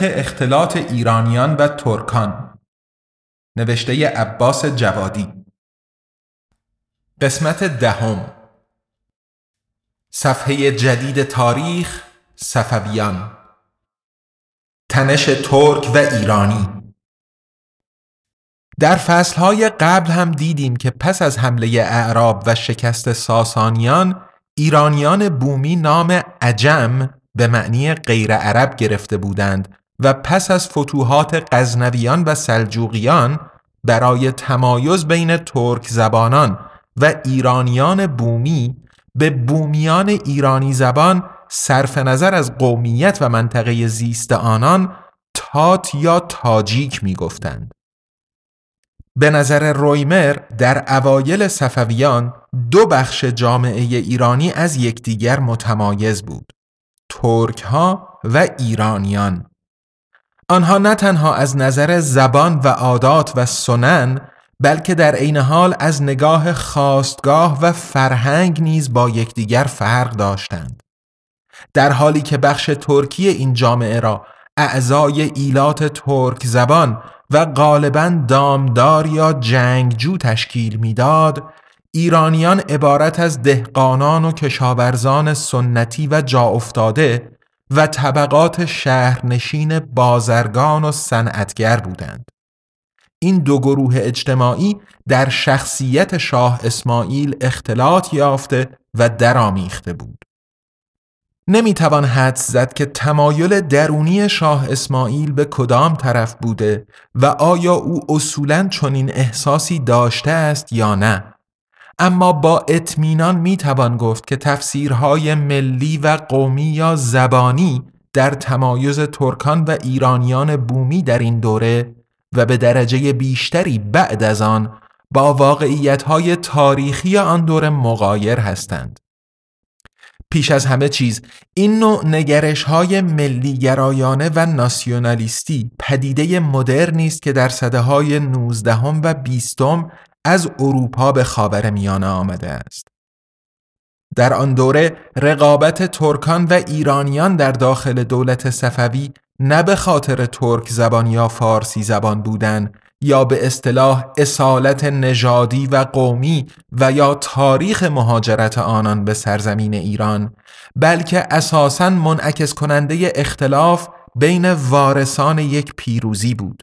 تاریخ اختلاط ایرانیان و ترکان. نوشته عباس جوادی. قسمت دهم. صفحه جدید تاریخ صفویان. تنش ترک و ایرانی. در فصلهای قبل هم دیدیم که پس از حمله اعراب و شکست ساسانیان ایرانیان بومی نام عجم به معنی غیر عرب گرفته بودند و پس از فتوحات غزنویان و سلجوقیان برای تمایز بین ترک زبانان و ایرانیان بومی به بومیان ایرانی زبان صرف نظر از قومیت و منطقه زیست آنان تات یا تاجیک می گفتند. به نظر رویمر در اوایل صفویان دو بخش جامعه ایرانی از یکدیگر متمایز بود. ترک ها و ایرانیان آنها نه تنها از نظر زبان و عادات و سنن بلکه در عین حال از نگاه خواستگاه و فرهنگ نیز با یکدیگر فرق داشتند. در حالی که بخش ترکی این جامعه را اعضای ایلات ترک زبان و غالبا دامدار یا جنگجو تشکیل می‌داد ایرانیان عبارت از دهقانان و کشاورزان سنتی و جا افتاده و طبقات شهرنشین بازرگان و صنعتگر بودند. این دو گروه اجتماعی در شخصیت شاه اسماعیل اختلاط یافته و درآمیخته بود. نمی‌توان حد زد که تمایل درونی شاه اسماعیل به کدام طرف بوده و آیا او اصولا چنین احساسی داشته است یا نه اما با اطمینان می‌توان گفت که تفسیرهای ملی و قومی یا زبانی در تمایز ترکان و ایرانیان بومی در این دوره و به درجه بیشتری بعد از آن با واقعیتهای تاریخی آن دوره مقایر هستند. پیش از همه چیز این نوع نگرش های ملی گرایانه و ناسیونالیستی پدیده مدرنی است که در صده های 19 و 20 از اروپا به خاور میانه آمده است. در آن دوره رقابت ترکان و ایرانیان در داخل دولت صفوی نه به خاطر ترک زبان یا فارسی زبان بودن یا به اصطلاح اصالت نژادی و قومی و یا تاریخ مهاجرت آنان به سرزمین ایران بلکه اساساً منعکس کننده اختلاف بین وارثان یک پیروزی بود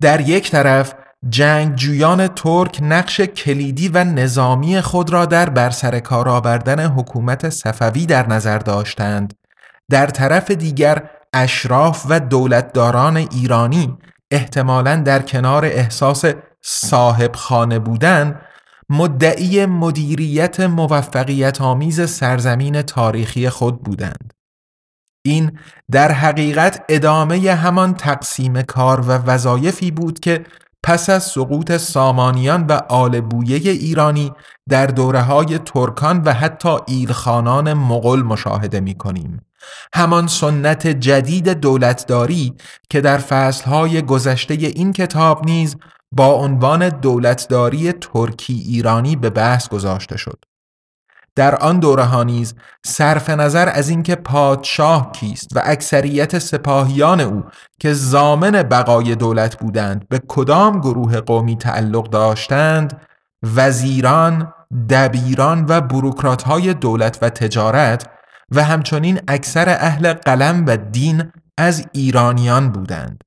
در یک طرف جنگجویان ترک نقش کلیدی و نظامی خود را در برسر کار آوردن حکومت صفوی در نظر داشتند. در طرف دیگر اشراف و دولتداران ایرانی احتمالا در کنار احساس صاحب خانه بودن مدعی مدیریت موفقیت آمیز سرزمین تاریخی خود بودند. این در حقیقت ادامه همان تقسیم کار و وظایفی بود که پس از سقوط سامانیان و آل بویه ایرانی در دوره های ترکان و حتی ایلخانان مغل مشاهده می کنیم. همان سنت جدید دولتداری که در فصلهای گذشته این کتاب نیز با عنوان دولتداری ترکی ایرانی به بحث گذاشته شد. در آن دوره ها نیز صرف نظر از اینکه پادشاه کیست و اکثریت سپاهیان او که زامن بقای دولت بودند به کدام گروه قومی تعلق داشتند وزیران، دبیران و بروکرات های دولت و تجارت و همچنین اکثر اهل قلم و دین از ایرانیان بودند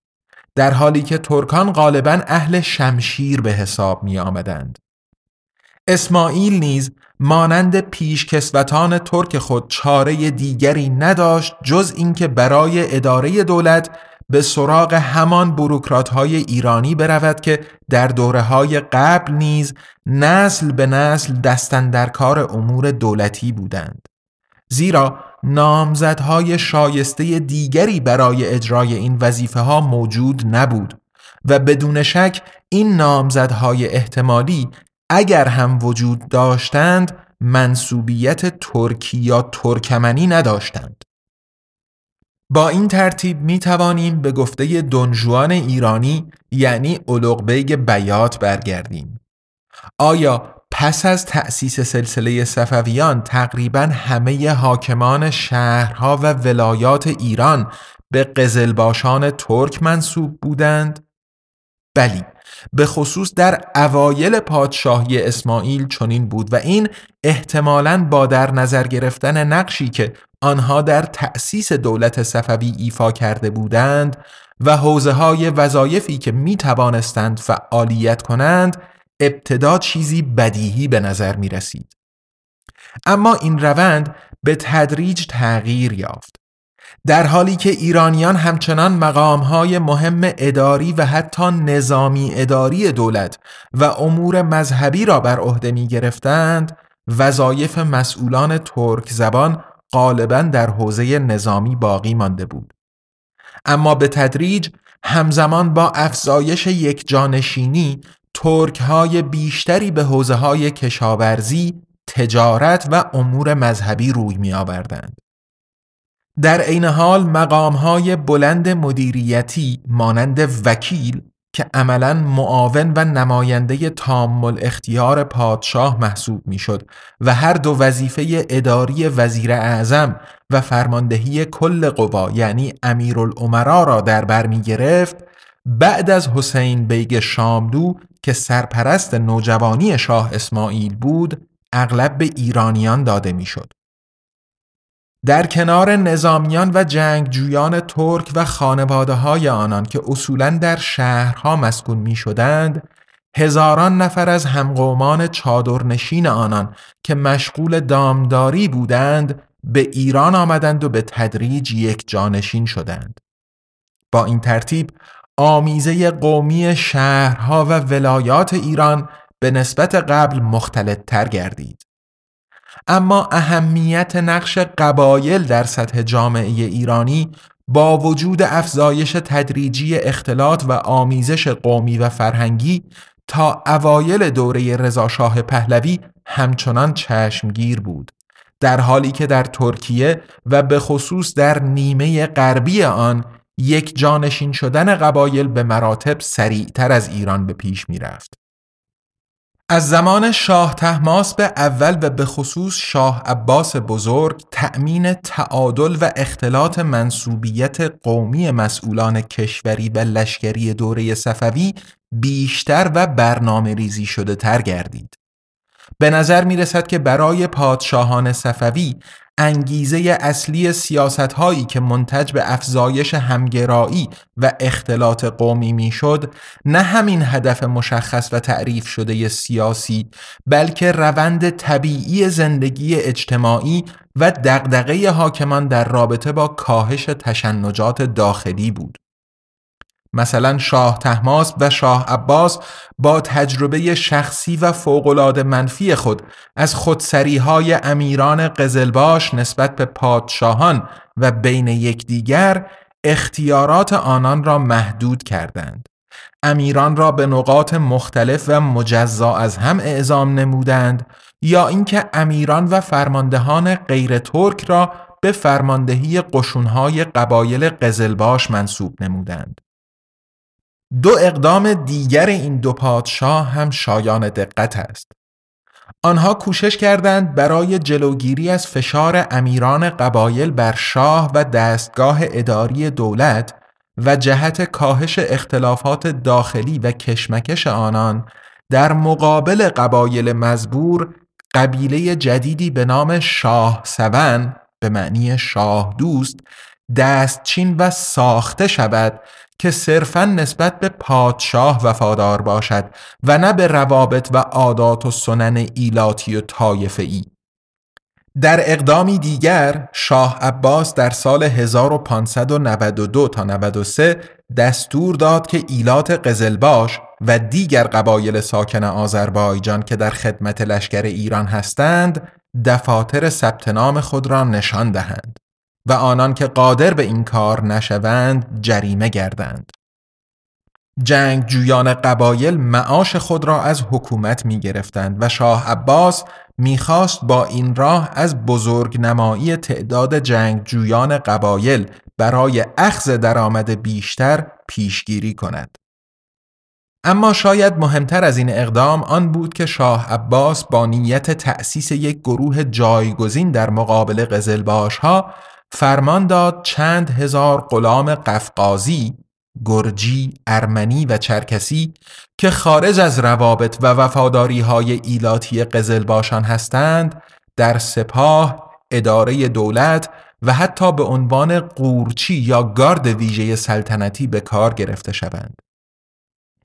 در حالی که ترکان غالبا اهل شمشیر به حساب می آمدند. اسماعیل نیز مانند پیشکسوتان ترک خود چاره دیگری نداشت جز اینکه برای اداره دولت به سراغ همان بروکرات های ایرانی برود که در دوره های قبل نیز نسل به نسل دستن در کار امور دولتی بودند. زیرا نامزدهای شایسته دیگری برای اجرای این وظیفه ها موجود نبود و بدون شک این نامزدهای احتمالی اگر هم وجود داشتند منسوبیت ترکی یا ترکمنی نداشتند با این ترتیب می توانیم به گفته دون ژوان ایرانی یعنی بیگ بیات برگردیم آیا پس از تأسیس سلسله صفویان تقریبا همه حاکمان شهرها و ولایات ایران به قزلباشان ترک منصوب بودند؟ بلی به خصوص در اوایل پادشاهی اسماعیل چنین بود و این احتمالاً با در نظر گرفتن نقشی که آنها در تأسیس دولت صفوی ایفا کرده بودند و حوزه های وظایفی که می توانستند فعالیت کنند ابتدا چیزی بدیهی به نظر می رسید. اما این روند به تدریج تغییر یافت. در حالی که ایرانیان همچنان مقامهای مهم اداری و حتی نظامی اداری دولت و امور مذهبی را بر عهده می گرفتند وظایف مسئولان ترک زبان غالبا در حوزه نظامی باقی مانده بود اما به تدریج همزمان با افزایش یک جانشینی ترک های بیشتری به حوزه های کشاورزی، تجارت و امور مذهبی روی می آوردند. در عین حال مقام های بلند مدیریتی مانند وکیل که عملا معاون و نماینده تام اختیار پادشاه محسوب می‌شد و هر دو وظیفه اداری وزیر اعظم و فرماندهی کل قوا یعنی امیرالعمرا را در بر می گرفت بعد از حسین بیگ شاملو که سرپرست نوجوانی شاه اسماعیل بود اغلب به ایرانیان داده می‌شد. در کنار نظامیان و جنگجویان ترک و خانواده های آنان که اصولا در شهرها مسکون می شدند هزاران نفر از همقومان چادرنشین آنان که مشغول دامداری بودند به ایران آمدند و به تدریج یک جانشین شدند. با این ترتیب آمیزه قومی شهرها و ولایات ایران به نسبت قبل مختلط تر گردید. اما اهمیت نقش قبایل در سطح جامعه ایرانی با وجود افزایش تدریجی اختلاط و آمیزش قومی و فرهنگی تا اوایل دوره رضاشاه پهلوی همچنان چشمگیر بود در حالی که در ترکیه و به خصوص در نیمه غربی آن یک جانشین شدن قبایل به مراتب سریعتر از ایران به پیش می رفت. از زمان شاه تحماس به اول و به خصوص شاه عباس بزرگ تأمین تعادل و اختلاط منصوبیت قومی مسئولان کشوری و لشکری دوره صفوی بیشتر و برنامه ریزی شده تر گردید. به نظر می رسد که برای پادشاهان صفوی انگیزه اصلی سیاست هایی که منتج به افزایش همگرایی و اختلاط قومی می‌شد نه همین هدف مشخص و تعریف شده سیاسی بلکه روند طبیعی زندگی اجتماعی و دغدغه حاکمان در رابطه با کاهش تشنجات داخلی بود. مثلا شاه تحماس و شاه عباس با تجربه شخصی و فوقالعاده منفی خود از خودسری های امیران قزلباش نسبت به پادشاهان و بین یکدیگر اختیارات آنان را محدود کردند. امیران را به نقاط مختلف و مجزا از هم اعزام نمودند یا اینکه امیران و فرماندهان غیر ترک را به فرماندهی قشونهای قبایل قزلباش منصوب نمودند. دو اقدام دیگر این دو پادشاه هم شایان دقت است. آنها کوشش کردند برای جلوگیری از فشار امیران قبایل بر شاه و دستگاه اداری دولت و جهت کاهش اختلافات داخلی و کشمکش آنان در مقابل قبایل مزبور قبیله جدیدی به نام شاه سون به معنی شاه دوست دستچین و ساخته شود که صرفا نسبت به پادشاه وفادار باشد و نه به روابط و عادات و سنن ایلاتی و ای. در اقدامی دیگر شاه عباس در سال 1592 تا 93 دستور داد که ایلات قزلباش و دیگر قبایل ساکن آذربایجان که در خدمت لشکر ایران هستند دفاتر ثبت نام خود را نشان دهند و آنان که قادر به این کار نشوند جریمه گردند جنگ جویان قبایل معاش خود را از حکومت می گرفتند و شاه عباس می‌خواست با این راه از بزرگ نمایی تعداد جنگ جویان قبایل برای اخذ درآمد بیشتر پیشگیری کند. اما شاید مهمتر از این اقدام آن بود که شاه عباس با نیت تأسیس یک گروه جایگزین در مقابل قزلباش ها فرمان داد چند هزار غلام قفقازی گرجی، ارمنی و چرکسی که خارج از روابط و وفاداری های ایلاتی قزلباشان هستند در سپاه، اداره دولت و حتی به عنوان قورچی یا گارد ویژه سلطنتی به کار گرفته شوند.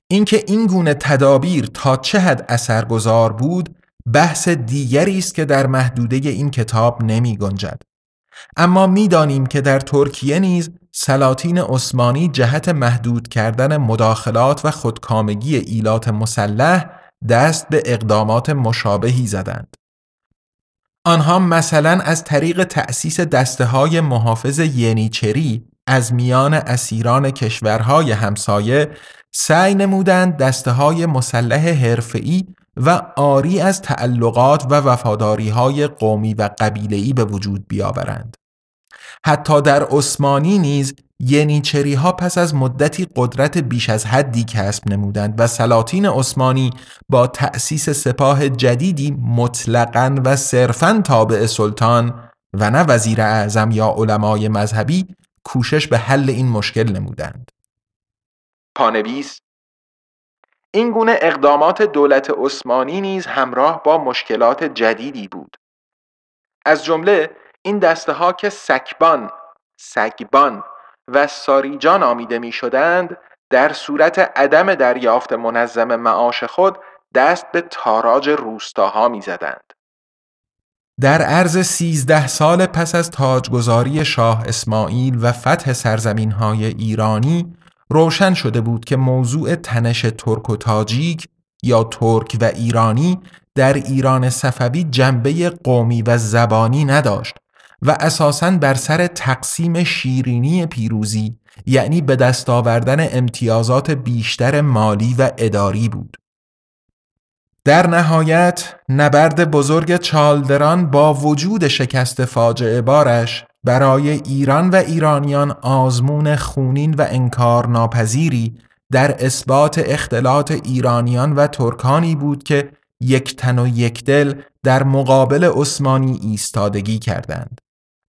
اینکه این گونه تدابیر تا چه حد اثرگذار بود بحث دیگری است که در محدوده این کتاب نمی گنجد. اما می‌دانیم که در ترکیه نیز سلاطین عثمانی جهت محدود کردن مداخلات و خودکامگی ایلات مسلح دست به اقدامات مشابهی زدند. آنها مثلا از طریق تأسیس دسته های محافظ ینیچری از میان اسیران کشورهای همسایه سعی نمودند دسته های مسلح حرفه‌ای و آری از تعلقات و وفاداری های قومی و قبیله‌ای به وجود بیاورند. حتی در عثمانی نیز ینیچری ها پس از مدتی قدرت بیش از حدی کسب نمودند و سلاطین عثمانی با تأسیس سپاه جدیدی مطلقا و صرفا تابع سلطان و نه وزیر اعظم یا علمای مذهبی کوشش به حل این مشکل نمودند. پانویس این گونه اقدامات دولت عثمانی نیز همراه با مشکلات جدیدی بود. از جمله این دسته ها که سکبان، سگبان و ساریجان آمیده می شدند در صورت عدم دریافت منظم معاش خود دست به تاراج روستاها می زدند. در عرض سیزده سال پس از تاجگذاری شاه اسماعیل و فتح سرزمین های ایرانی روشن شده بود که موضوع تنش ترک و تاجیک یا ترک و ایرانی در ایران صفوی جنبه قومی و زبانی نداشت و اساساً بر سر تقسیم شیرینی پیروزی یعنی به دست آوردن امتیازات بیشتر مالی و اداری بود. در نهایت نبرد بزرگ چالدران با وجود شکست فاجعه بارش برای ایران و ایرانیان آزمون خونین و انکار ناپذیری در اثبات اختلاط ایرانیان و ترکانی بود که یک تن و یک دل در مقابل عثمانی ایستادگی کردند.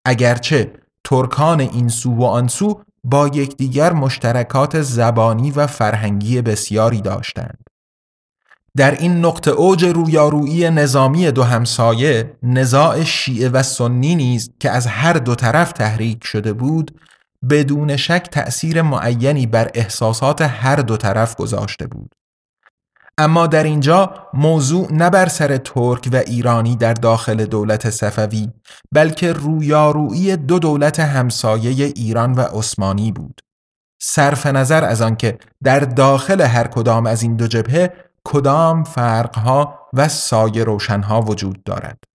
اگرچه ترکان این سو و آن سو با یکدیگر مشترکات زبانی و فرهنگی بسیاری داشتند. در این نقطه اوج رویارویی نظامی دو همسایه نزاع شیعه و سنی نیز که از هر دو طرف تحریک شده بود بدون شک تأثیر معینی بر احساسات هر دو طرف گذاشته بود. اما در اینجا موضوع نه بر سر ترک و ایرانی در داخل دولت صفوی بلکه رویارویی دو دولت همسایه ایران و عثمانی بود صرف نظر از آنکه در داخل هر کدام از این دو جبهه کدام فرقها و سایه روشنها وجود دارد؟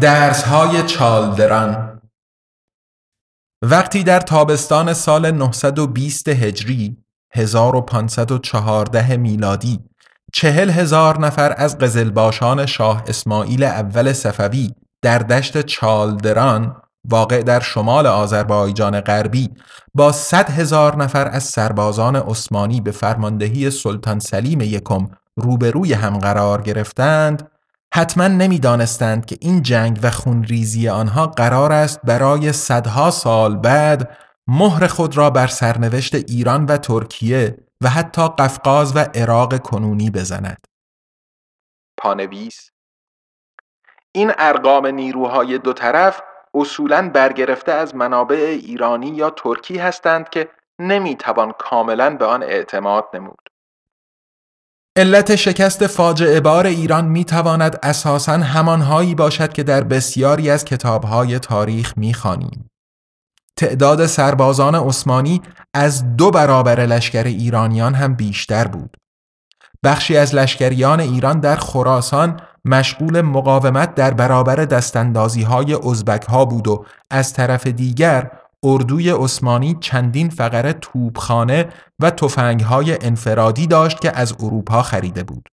درسهای چالدران. وقتی در تابستان سال 920 هجری 1514 میلادی چهل هزار نفر از قزلباشان شاه اسماعیل اول صفوی در دشت چالدران واقع در شمال آذربایجان غربی با صد هزار نفر از سربازان عثمانی به فرماندهی سلطان سلیم یکم روبروی هم قرار گرفتند حتما نمی‌دانستند که این جنگ و خونریزی آنها قرار است برای صدها سال بعد مهر خود را بر سرنوشت ایران و ترکیه و حتی قفقاز و عراق کنونی بزند. پانویس این ارقام نیروهای دو طرف اصولا برگرفته از منابع ایرانی یا ترکی هستند که نمی‌توان کاملا به آن اعتماد نمود. علت شکست فاجعه بار ایران می تواند اساساً همانهایی باشد که در بسیاری از کتابهای تاریخ می خانیم. تعداد سربازان عثمانی از دو برابر لشکر ایرانیان هم بیشتر بود. بخشی از لشکریان ایران در خراسان مشغول مقاومت در برابر دستاندازی های ازبک ها بود و از طرف دیگر اردوی عثمانی چندین فقره توپخانه و های انفرادی داشت که از اروپا خریده بود.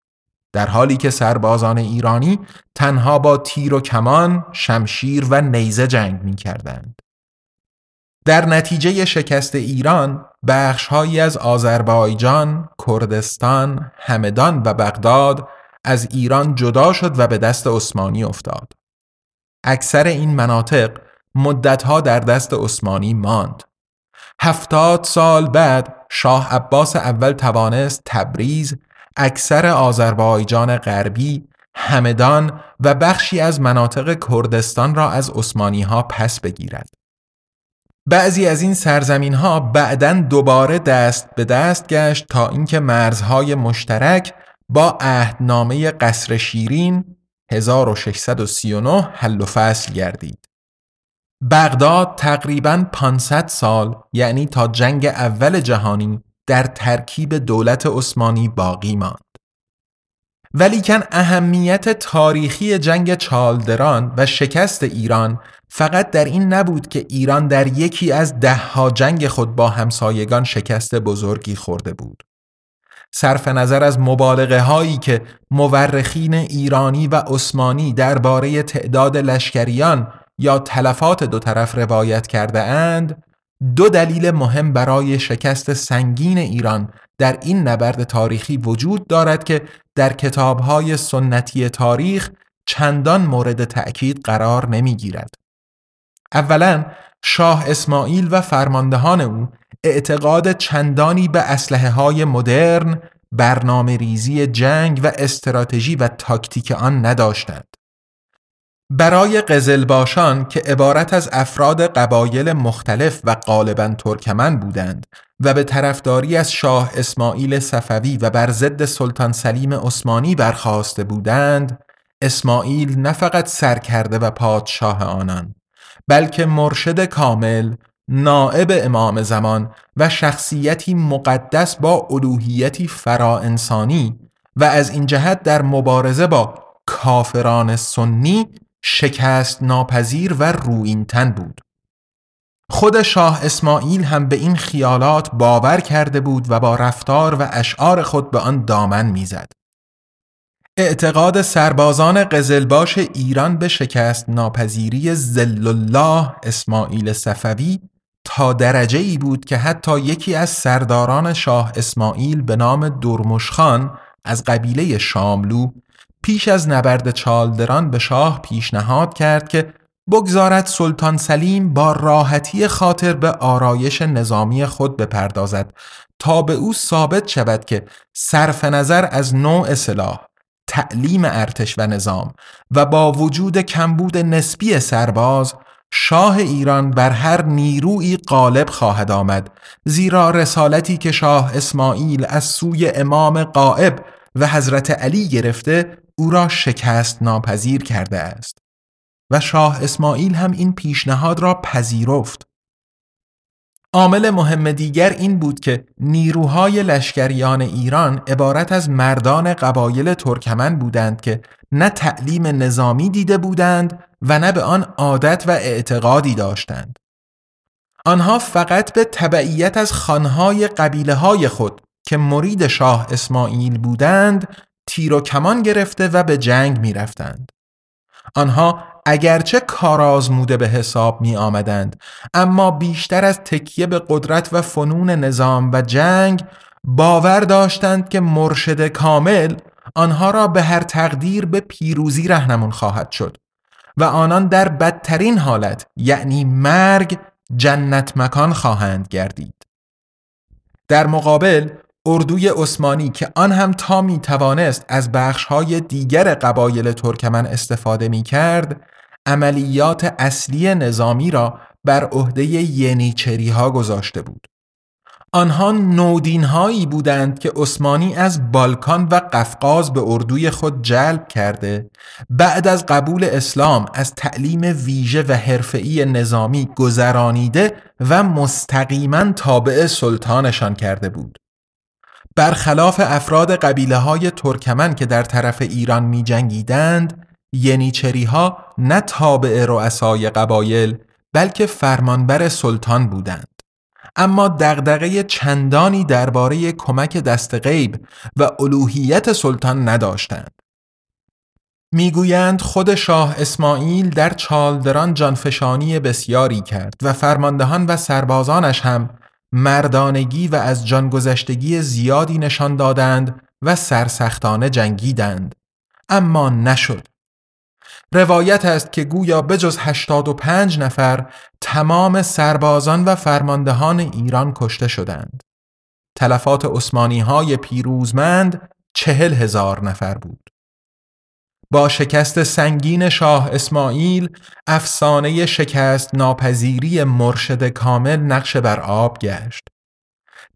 در حالی که سربازان ایرانی تنها با تیر و کمان، شمشیر و نیزه جنگ می کردند. در نتیجه شکست ایران بخشهایی از آذربایجان، کردستان، همدان و بغداد از ایران جدا شد و به دست عثمانی افتاد. اکثر این مناطق مدتها در دست عثمانی ماند. هفتاد سال بعد شاه عباس اول توانست تبریز، اکثر آذربایجان غربی، همدان و بخشی از مناطق کردستان را از عثمانی ها پس بگیرد. بعضی از این سرزمین ها بعدا دوباره دست به دست گشت تا اینکه مرزهای مشترک با عهدنامه قصر شیرین 1639 حل و فصل گردید. بغداد تقریبا 500 سال یعنی تا جنگ اول جهانی در ترکیب دولت عثمانی باقی ماند. ولیکن اهمیت تاریخی جنگ چالدران و شکست ایران فقط در این نبود که ایران در یکی از دهها جنگ خود با همسایگان شکست بزرگی خورده بود. صرف نظر از مبالغه هایی که مورخین ایرانی و عثمانی درباره تعداد لشکریان یا تلفات دو طرف روایت کرده اند دو دلیل مهم برای شکست سنگین ایران در این نبرد تاریخی وجود دارد که در کتابهای سنتی تاریخ چندان مورد تأکید قرار نمی گیرد. اولا شاه اسماعیل و فرماندهان او اعتقاد چندانی به اسلحه های مدرن، برنامه ریزی جنگ و استراتژی و تاکتیک آن نداشتند. برای قزلباشان که عبارت از افراد قبایل مختلف و غالبا ترکمن بودند و به طرفداری از شاه اسماعیل صفوی و بر ضد سلطان سلیم عثمانی برخواسته بودند اسماعیل نه فقط سرکرده و پادشاه آنان بلکه مرشد کامل نائب امام زمان و شخصیتی مقدس با الوهیتی فراانسانی و از این جهت در مبارزه با کافران سنی شکست ناپذیر و روینتن بود خود شاه اسماعیل هم به این خیالات باور کرده بود و با رفتار و اشعار خود به آن دامن می‌زد. اعتقاد سربازان قزلباش ایران به شکست ناپذیری زل الله اسماعیل صفوی تا درجه ای بود که حتی یکی از سرداران شاه اسماعیل به نام درمشخان از قبیله شاملو پیش از نبرد چالدران به شاه پیشنهاد کرد که بگذارد سلطان سلیم با راحتی خاطر به آرایش نظامی خود بپردازد تا به او ثابت شود که صرف نظر از نوع سلاح تعلیم ارتش و نظام و با وجود کمبود نسبی سرباز شاه ایران بر هر نیروی غالب خواهد آمد زیرا رسالتی که شاه اسماعیل از سوی امام قائب و حضرت علی گرفته او را شکست ناپذیر کرده است و شاه اسماعیل هم این پیشنهاد را پذیرفت عامل مهم دیگر این بود که نیروهای لشکریان ایران عبارت از مردان قبایل ترکمن بودند که نه تعلیم نظامی دیده بودند و نه به آن عادت و اعتقادی داشتند. آنها فقط به تبعیت از خانهای قبیله های خود که مرید شاه اسماعیل بودند تیر و کمان گرفته و به جنگ می رفتند. آنها اگرچه کارآزموده به حساب می آمدند اما بیشتر از تکیه به قدرت و فنون نظام و جنگ باور داشتند که مرشد کامل آنها را به هر تقدیر به پیروزی رهنمون خواهد شد و آنان در بدترین حالت یعنی مرگ جنت مکان خواهند گردید در مقابل اردوی عثمانی که آن هم تا می توانست از بخشهای دیگر قبایل ترکمن استفاده می کرد عملیات اصلی نظامی را بر عهده ینیچری ها گذاشته بود. آنها نودین هایی بودند که عثمانی از بالکان و قفقاز به اردوی خود جلب کرده بعد از قبول اسلام از تعلیم ویژه و حرفه‌ای نظامی گذرانیده و مستقیما تابع سلطانشان کرده بود. برخلاف افراد قبیله های ترکمن که در طرف ایران می جنگیدند ینیچری ها نه تابع رؤسای قبایل بلکه فرمانبر سلطان بودند. اما دغدغه چندانی درباره کمک دست غیب و الوهیت سلطان نداشتند. می‌گویند خود شاه اسماعیل در چالدران جانفشانی بسیاری کرد و فرماندهان و سربازانش هم مردانگی و از جانگذشتگی زیادی نشان دادند و سرسختانه جنگیدند اما نشد روایت است که گویا بجز 85 نفر تمام سربازان و فرماندهان ایران کشته شدند. تلفات عثمانی های پیروزمند چهل هزار نفر بود. با شکست سنگین شاه اسماعیل افسانه شکست ناپذیری مرشد کامل نقش بر آب گشت.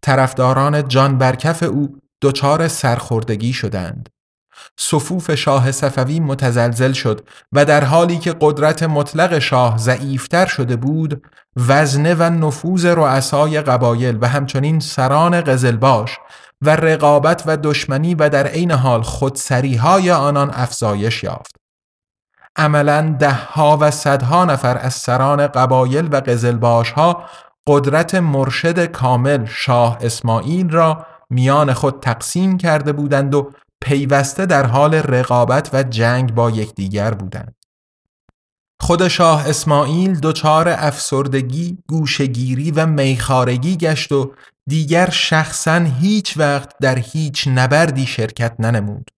طرفداران جان برکف او دچار سرخوردگی شدند. صفوف شاه صفوی متزلزل شد و در حالی که قدرت مطلق شاه ضعیفتر شده بود وزنه و نفوذ رؤسای قبایل و همچنین سران قزلباش و رقابت و دشمنی و در عین حال خودسریهای آنان افزایش یافت عملا دهها و صدها نفر از سران قبایل و قزلباش ها قدرت مرشد کامل شاه اسماعیل را میان خود تقسیم کرده بودند و پیوسته در حال رقابت و جنگ با یکدیگر بودند. خود شاه اسماعیل دچار افسردگی، گوشگیری و میخارگی گشت و دیگر شخصا هیچ وقت در هیچ نبردی شرکت ننمود.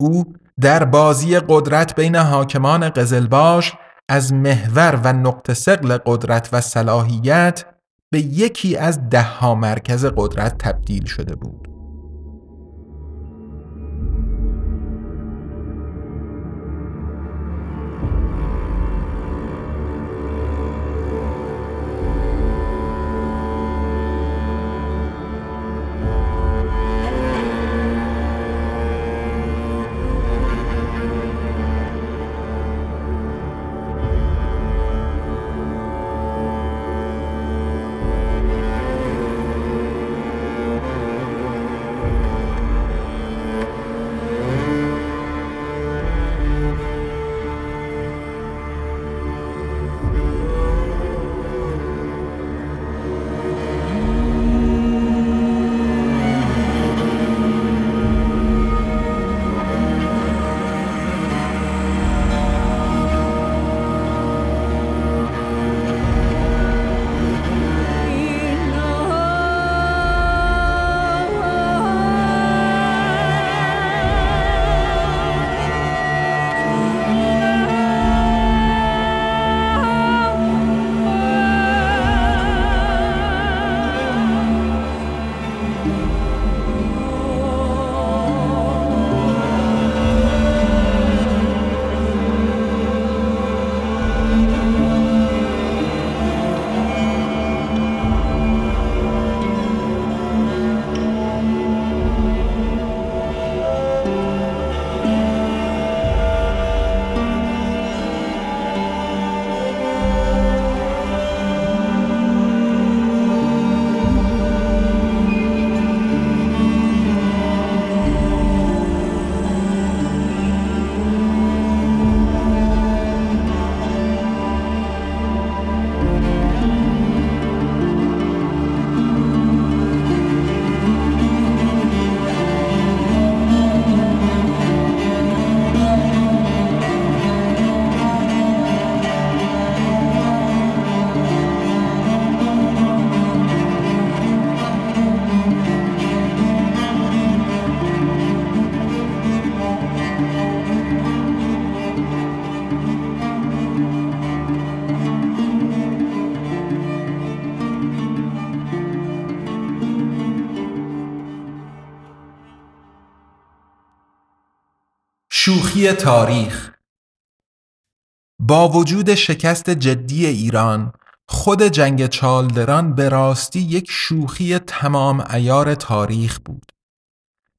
او در بازی قدرت بین حاکمان قزلباش از محور و نقطه سقل قدرت و صلاحیت به یکی از دهها مرکز قدرت تبدیل شده بود. شوخی تاریخ. با وجود شکست جدی ایران خود جنگ چالدران به راستی یک شوخی تمام ایار تاریخ بود.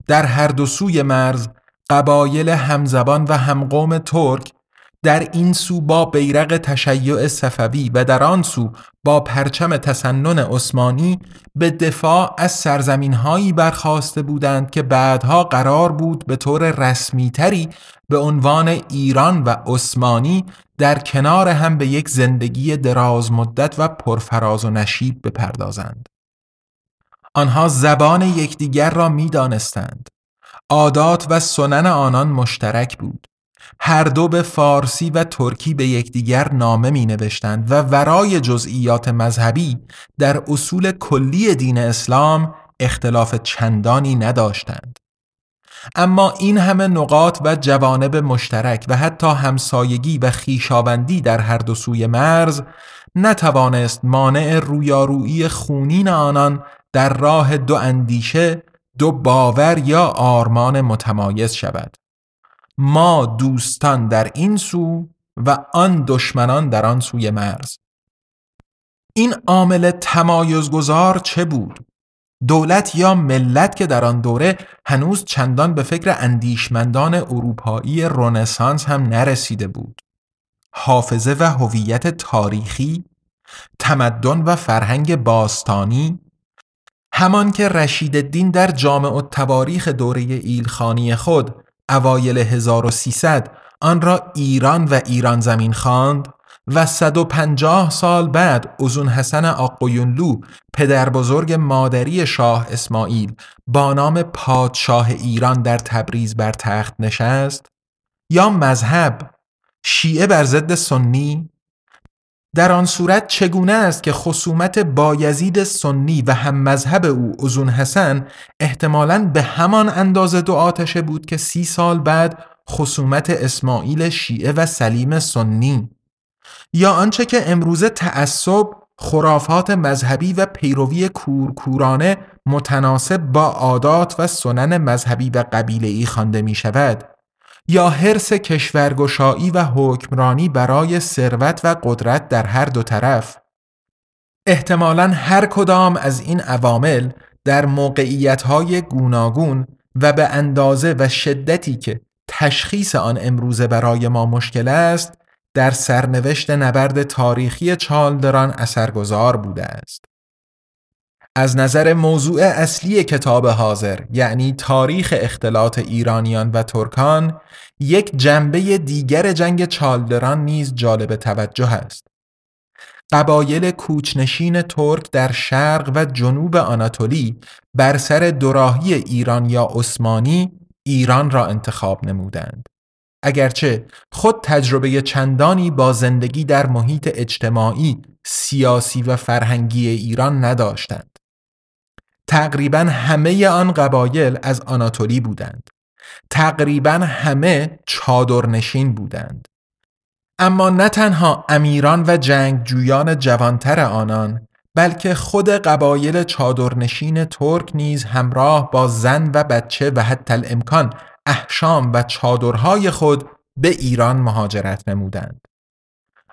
در هر دو سوی مرز قبایل همزبان و همقوم ترک در این سو با بیرق تشیع صفوی و در آن سو با پرچم تسنن عثمانی به دفاع از سرزمین هایی برخواسته بودند که بعدها قرار بود به طور رسمیتری به عنوان ایران و عثمانی در کنار هم به یک زندگی دراز مدت و پرفراز و نشیب بپردازند. آنها زبان یکدیگر را می‌دانستند. عادات و سنن آنان مشترک بود. هر دو به فارسی و ترکی به یکدیگر نامه می نوشتند و ورای جزئیات مذهبی در اصول کلی دین اسلام اختلاف چندانی نداشتند. اما این همه نقاط و جوانب مشترک و حتی همسایگی و خیشاوندی در هر دو سوی مرز نتوانست مانع رویارویی خونین آنان در راه دو اندیشه دو باور یا آرمان متمایز شود ما دوستان در این سو و آن دشمنان در آن سوی مرز. این عامل تمایزگذار چه بود؟ دولت یا ملت که در آن دوره هنوز چندان به فکر اندیشمندان اروپایی رنسانس هم نرسیده بود. حافظه و هویت تاریخی تمدن و فرهنگ باستانی همان که رشید الدین در جامع التواریخ دوره ایلخانی خود اوایل 1300 آن را ایران و ایران زمین خواند و 150 سال بعد ازون حسن آقویونلو پدر بزرگ مادری شاه اسماعیل با نام پادشاه ایران در تبریز بر تخت نشست یا مذهب شیعه بر ضد سنی در آن صورت چگونه است که خصومت بایزید سنی و هم مذهب او ازون حسن احتمالاً به همان اندازه دو آتشه بود که سی سال بعد خصومت اسماعیل شیعه و سلیم سنی یا آنچه که امروزه تعصب خرافات مذهبی و پیروی کورکورانه متناسب با عادات و سنن مذهبی و ای خوانده می شود یا حرس کشورگشایی و حکمرانی برای ثروت و قدرت در هر دو طرف احتمالا هر کدام از این عوامل در موقعیت‌های گوناگون و به اندازه و شدتی که تشخیص آن امروزه برای ما مشکل است در سرنوشت نبرد تاریخی چالدران اثرگذار بوده است. از نظر موضوع اصلی کتاب حاضر یعنی تاریخ اختلاط ایرانیان و ترکان یک جنبه دیگر جنگ چالدران نیز جالب توجه است. قبایل کوچنشین ترک در شرق و جنوب آناتولی بر سر دوراهی ایران یا عثمانی ایران را انتخاب نمودند. اگرچه خود تجربه چندانی با زندگی در محیط اجتماعی، سیاسی و فرهنگی ایران نداشتند. تقریبا همه آن قبایل از آناتولی بودند. تقریبا همه چادرنشین بودند. اما نه تنها امیران و جنگجویان جوانتر آنان بلکه خود قبایل چادرنشین ترک نیز همراه با زن و بچه و حتی الامکان احشام و چادرهای خود به ایران مهاجرت نمودند.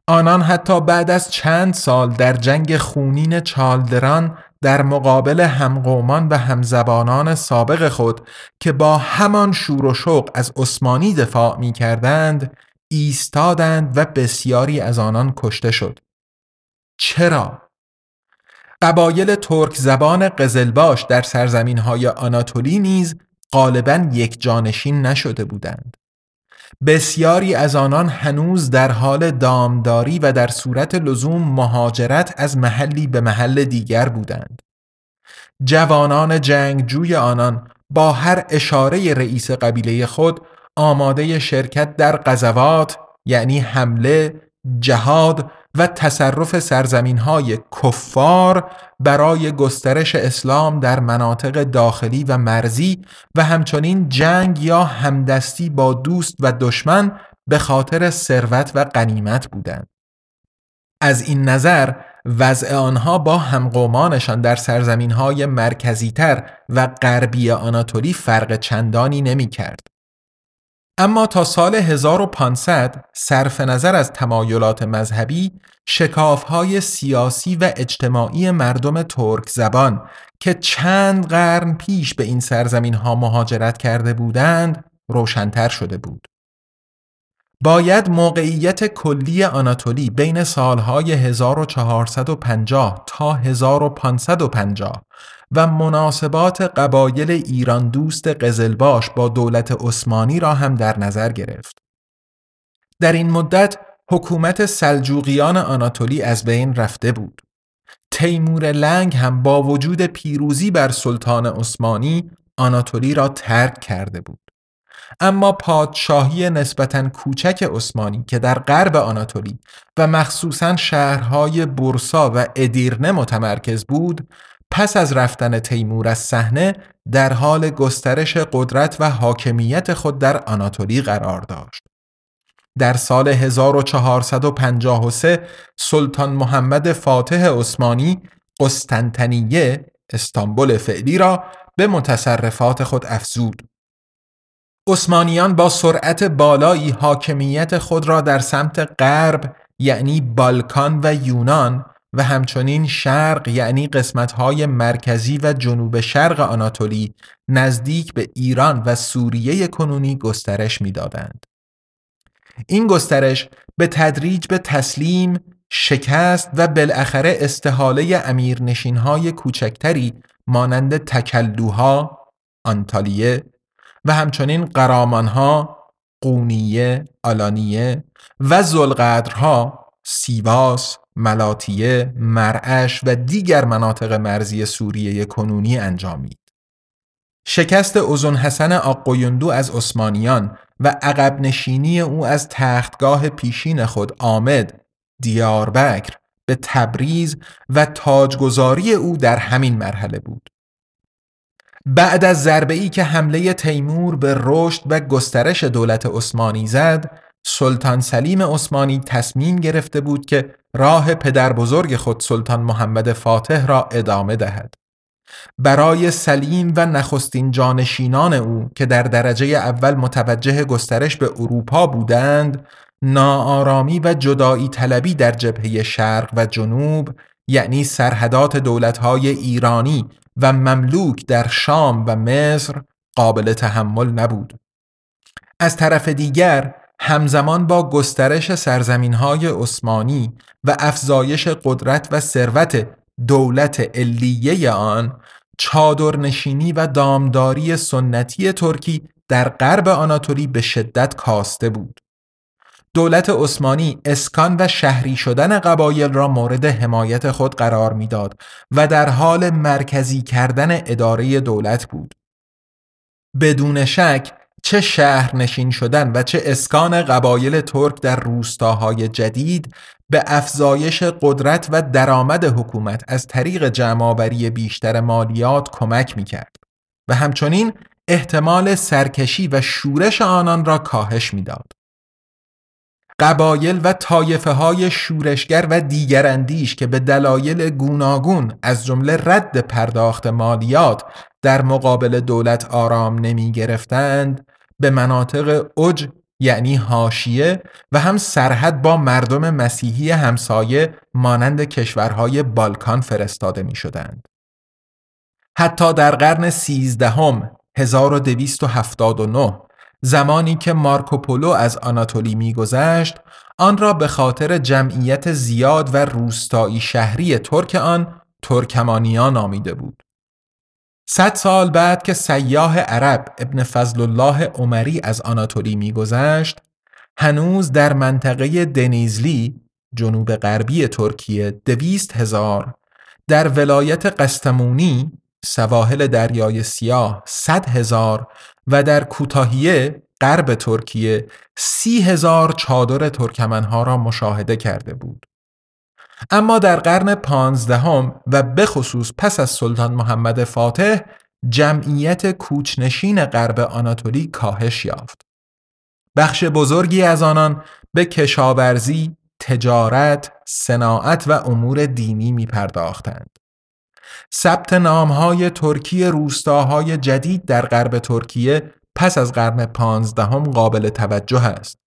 آنان حتی بعد از چند سال در جنگ خونین چالدران در مقابل همقومان و همزبانان سابق خود که با همان شور و شوق از عثمانی دفاع می کردند ایستادند و بسیاری از آنان کشته شد. چرا؟ قبایل ترک زبان قزلباش در سرزمین های آناتولی نیز غالبا یک جانشین نشده بودند. بسیاری از آنان هنوز در حال دامداری و در صورت لزوم مهاجرت از محلی به محل دیگر بودند. جوانان جنگجوی آنان با هر اشاره رئیس قبیله خود آماده شرکت در غزوات یعنی حمله، جهاد و تصرف سرزمین های کفار برای گسترش اسلام در مناطق داخلی و مرزی و همچنین جنگ یا همدستی با دوست و دشمن به خاطر ثروت و غنیمت بودند. از این نظر وضع آنها با همقومانشان در سرزمین های مرکزیتر و غربی آناتولی فرق چندانی نمی کرد. اما تا سال 1500 صرف نظر از تمایلات مذهبی شکافهای سیاسی و اجتماعی مردم ترک زبان که چند قرن پیش به این سرزمین ها مهاجرت کرده بودند روشنتر شده بود. باید موقعیت کلی آناتولی بین سالهای 1450 تا 1550 و مناسبات قبایل ایران دوست قزلباش با دولت عثمانی را هم در نظر گرفت. در این مدت حکومت سلجوقیان آناتولی از بین رفته بود. تیمور لنگ هم با وجود پیروزی بر سلطان عثمانی آناتولی را ترک کرده بود. اما پادشاهی نسبتا کوچک عثمانی که در غرب آناتولی و مخصوصا شهرهای برسا و ادیرنه متمرکز بود پس از رفتن تیمور از صحنه در حال گسترش قدرت و حاکمیت خود در آناتولی قرار داشت. در سال 1453 سلطان محمد فاتح عثمانی قسطنطنیه استانبول فعلی را به متصرفات خود افزود. عثمانیان با سرعت بالایی حاکمیت خود را در سمت غرب یعنی بالکان و یونان و همچنین شرق یعنی قسمتهای مرکزی و جنوب شرق آناتولی نزدیک به ایران و سوریه کنونی گسترش می‌دادند. این گسترش به تدریج به تسلیم، شکست و بالاخره استحاله امیرنشینهای کوچکتری مانند تکلوها، آنتالیه و همچنین قرامانها، قونیه، آلانیه و زلقدرها، سیواس، ملاتیه، مرعش و دیگر مناطق مرزی سوریه کنونی انجامید. شکست اوزون حسن آقویندو از عثمانیان و عقب نشینی او از تختگاه پیشین خود آمد دیاربکر به تبریز و تاجگذاری او در همین مرحله بود. بعد از ضربه ای که حمله تیمور به رشد و گسترش دولت عثمانی زد، سلطان سلیم عثمانی تصمیم گرفته بود که راه پدر بزرگ خود سلطان محمد فاتح را ادامه دهد. برای سلیم و نخستین جانشینان او که در درجه اول متوجه گسترش به اروپا بودند، ناآرامی و جدایی طلبی در جبهه شرق و جنوب یعنی سرحدات دولتهای ایرانی و مملوک در شام و مصر قابل تحمل نبود. از طرف دیگر همزمان با گسترش سرزمین های عثمانی و افزایش قدرت و ثروت دولت علیه آن چادرنشینی و دامداری سنتی ترکی در غرب آناتولی به شدت کاسته بود. دولت عثمانی اسکان و شهری شدن قبایل را مورد حمایت خود قرار می‌داد و در حال مرکزی کردن اداره دولت بود. بدون شک چه شهر نشین شدن و چه اسکان قبایل ترک در روستاهای جدید به افزایش قدرت و درآمد حکومت از طریق جمعآوری بیشتر مالیات کمک می کرد و همچنین احتمال سرکشی و شورش آنان را کاهش می‌داد. قبایل و طایفه های شورشگر و دیگر اندیش که به دلایل گوناگون از جمله رد پرداخت مالیات در مقابل دولت آرام نمی گرفتند به مناطق اوج یعنی هاشیه و هم سرحد با مردم مسیحی همسایه مانند کشورهای بالکان فرستاده می شدند. حتی در قرن سیزدهم 1279 زمانی که مارکوپولو از آناتولی میگذشت آن را به خاطر جمعیت زیاد و روستایی شهری ترک آن ترکمانیا نامیده بود. صد سال بعد که سیاه عرب ابن فضل الله عمری از آناتولی میگذشت هنوز در منطقه دنیزلی جنوب غربی ترکیه دویست هزار در ولایت قستمونی سواحل دریای سیاه صد هزار و در کوتاهیه غرب ترکیه سی هزار چادر ترکمنها را مشاهده کرده بود. اما در قرن پانزدهم و به خصوص پس از سلطان محمد فاتح جمعیت کوچنشین غرب آناتولی کاهش یافت. بخش بزرگی از آنان به کشاورزی، تجارت، صناعت و امور دینی می پرداختند. ثبت نامهای ترکی روستاهای جدید در غرب ترکیه پس از قرن پانزدهم قابل توجه است.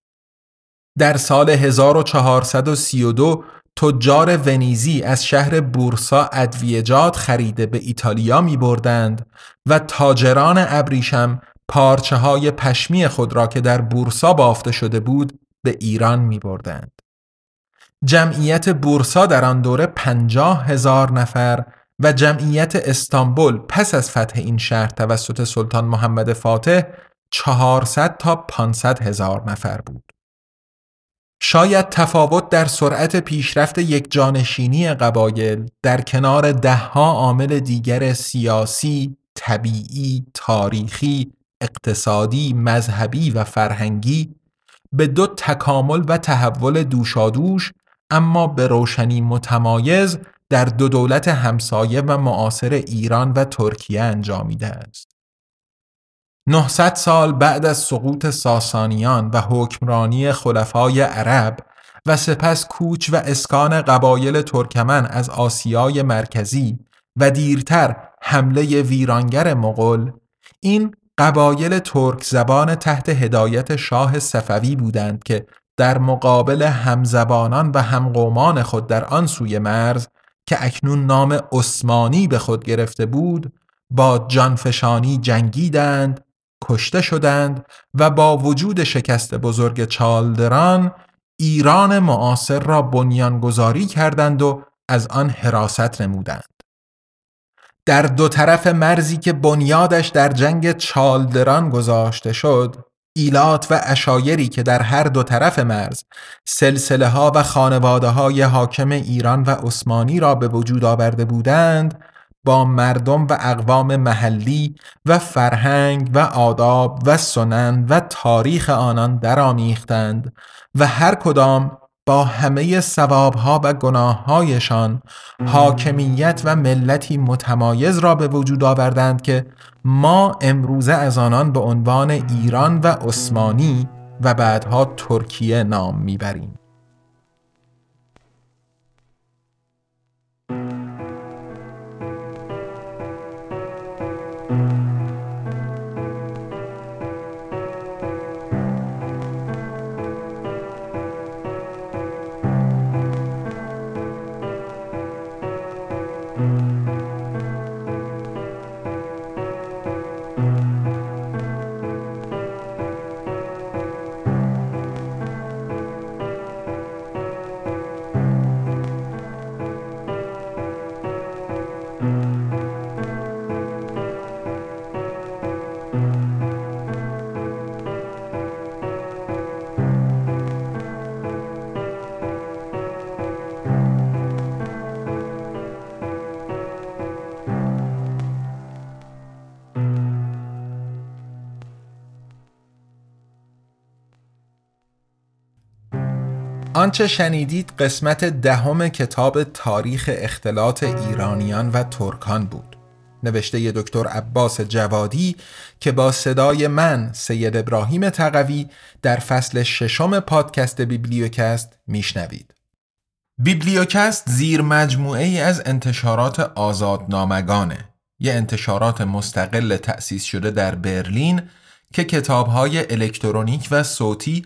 در سال 1432 تجار ونیزی از شهر بورسا ادویجات خریده به ایتالیا می بردند و تاجران ابریشم پارچه های پشمی خود را که در بورسا بافته شده بود به ایران می بردند. جمعیت بورسا در آن دوره پنجاه هزار نفر و جمعیت استانبول پس از فتح این شهر توسط سلطان محمد فاتح 400 تا 500 هزار نفر بود. شاید تفاوت در سرعت پیشرفت یک جانشینی قبایل در کنار دهها عامل دیگر سیاسی، طبیعی، تاریخی، اقتصادی، مذهبی و فرهنگی به دو تکامل و تحول دوشادوش اما به روشنی متمایز در دو دولت همسایه و معاصر ایران و ترکیه انجامیده است. 900 سال بعد از سقوط ساسانیان و حکمرانی خلفای عرب و سپس کوچ و اسکان قبایل ترکمن از آسیای مرکزی و دیرتر حمله ویرانگر مغول این قبایل ترک زبان تحت هدایت شاه صفوی بودند که در مقابل همزبانان و همقومان خود در آن سوی مرز که اکنون نام عثمانی به خود گرفته بود با جانفشانی جنگیدند کشته شدند و با وجود شکست بزرگ چالدران ایران معاصر را بنیانگذاری کردند و از آن حراست نمودند. در دو طرف مرزی که بنیادش در جنگ چالدران گذاشته شد ایلات و اشایری که در هر دو طرف مرز سلسله ها و خانواده های حاکم ایران و عثمانی را به وجود آورده بودند با مردم و اقوام محلی و فرهنگ و آداب و سنن و تاریخ آنان درآمیختند و هر کدام با همه ثوابها و گناههایشان حاکمیت و ملتی متمایز را به وجود آوردند که ما امروزه از آنان به عنوان ایران و عثمانی و بعدها ترکیه نام می‌بریم. آنچه شنیدید قسمت دهم کتاب تاریخ اختلاط ایرانیان و ترکان بود. نوشته دکتر عباس جوادی که با صدای من سید ابراهیم تقوی در فصل ششم پادکست بیبلیوکست میشنوید. بیبلیوکست زیر مجموعه ای از انتشارات آزادنامگانه. یه انتشارات مستقل تأسیس شده در برلین که کتابهای الکترونیک و صوتی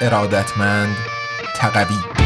ارادتمند تقوی.